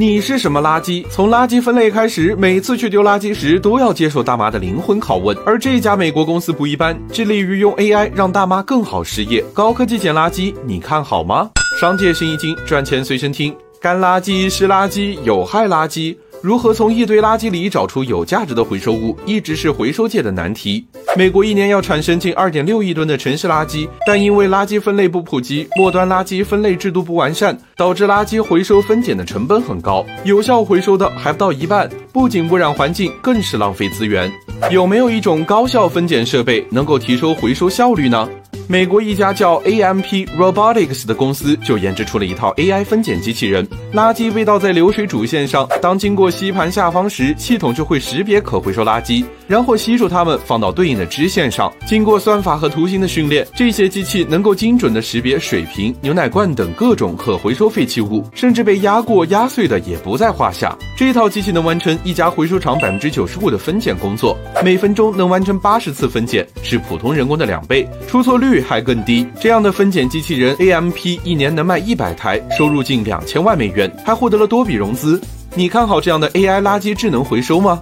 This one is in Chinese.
你是什么垃圾？从垃圾分类开始，每次去丢垃圾时都要接受大妈的灵魂拷问。而这家美国公司不一般，致力于用 AI 让大妈更好失业。高科技捡垃圾，你看好吗？商界生意经，赚钱随身听。干垃圾、湿垃圾、有害垃圾。如何从一堆垃圾里找出有价值的回收物，一直是回收界的难题。美国一年要产生近二点六亿吨的城市垃圾，但因为垃圾分类不普及，末端垃圾分类制度不完善，导致垃圾回收分拣的成本很高，有效回收的还不到一半，不仅污染环境，更是浪费资源。有没有一种高效分拣设备能够提升回收效率呢？美国一家叫 AMP Robotics 的公司就研制出了一套 AI 分拣机器人。垃圾被倒在流水主线上，当经过吸盘下方时，系统就会识别可回收垃圾，然后吸住它们放到对应的支线上。经过算法和图形的训练，这些机器能够精准的识别水瓶、牛奶罐等各种可回收废弃物，甚至被压过、压碎的也不在话下。这套机器能完成一家回收厂百分之九十五的分拣工作，每分钟能完成八十次分拣，是普通人工的两倍，出错率。还更低，这样的分拣机器人 AMP 一年能卖一百台，收入近两千万美元，还获得了多笔融资。你看好这样的 AI 垃圾智能回收吗？